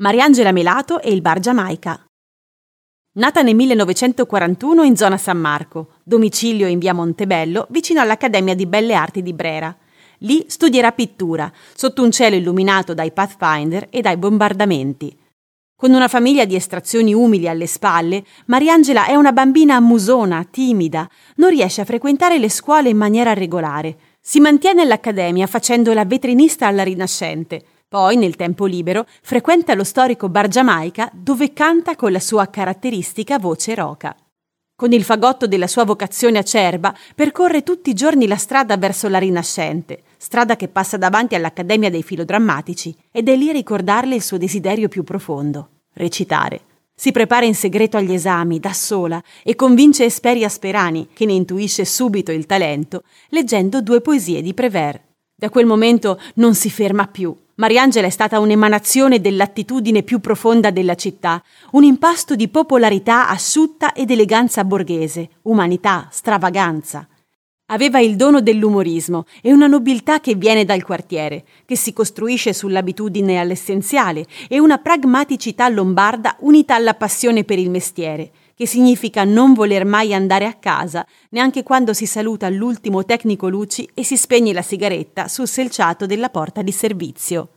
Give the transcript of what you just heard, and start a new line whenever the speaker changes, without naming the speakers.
Mariangela Melato e il bar Giamaica. Nata nel 1941 in zona San Marco, domicilio in via Montebello, vicino all'Accademia di Belle Arti di Brera. Lì studierà pittura, sotto un cielo illuminato dai Pathfinder e dai bombardamenti. Con una famiglia di estrazioni umili alle spalle, Mariangela è una bambina musona, timida, non riesce a frequentare le scuole in maniera regolare. Si mantiene all'accademia facendo la vetrinista alla Rinascente. Poi, nel tempo libero, frequenta lo storico Bar Giamaica dove canta con la sua caratteristica voce roca. Con il fagotto della sua vocazione acerba, percorre tutti i giorni la strada verso la Rinascente, strada che passa davanti all'Accademia dei Filodrammatici, ed è lì a ricordarle il suo desiderio più profondo, recitare. Si prepara in segreto agli esami, da sola, e convince Esperia Sperani, che ne intuisce subito il talento, leggendo due poesie di Prévert. Da quel momento non si ferma più. Mariangela è stata un'emanazione dell'attitudine più profonda della città, un impasto di popolarità asciutta ed eleganza borghese, umanità, stravaganza. Aveva il dono dell'umorismo e una nobiltà che viene dal quartiere, che si costruisce sull'abitudine all'essenziale, e una pragmaticità lombarda unita alla passione per il mestiere, che significa non voler mai andare a casa, neanche quando si saluta l'ultimo tecnico luci e si spegne la sigaretta sul selciato della porta di servizio.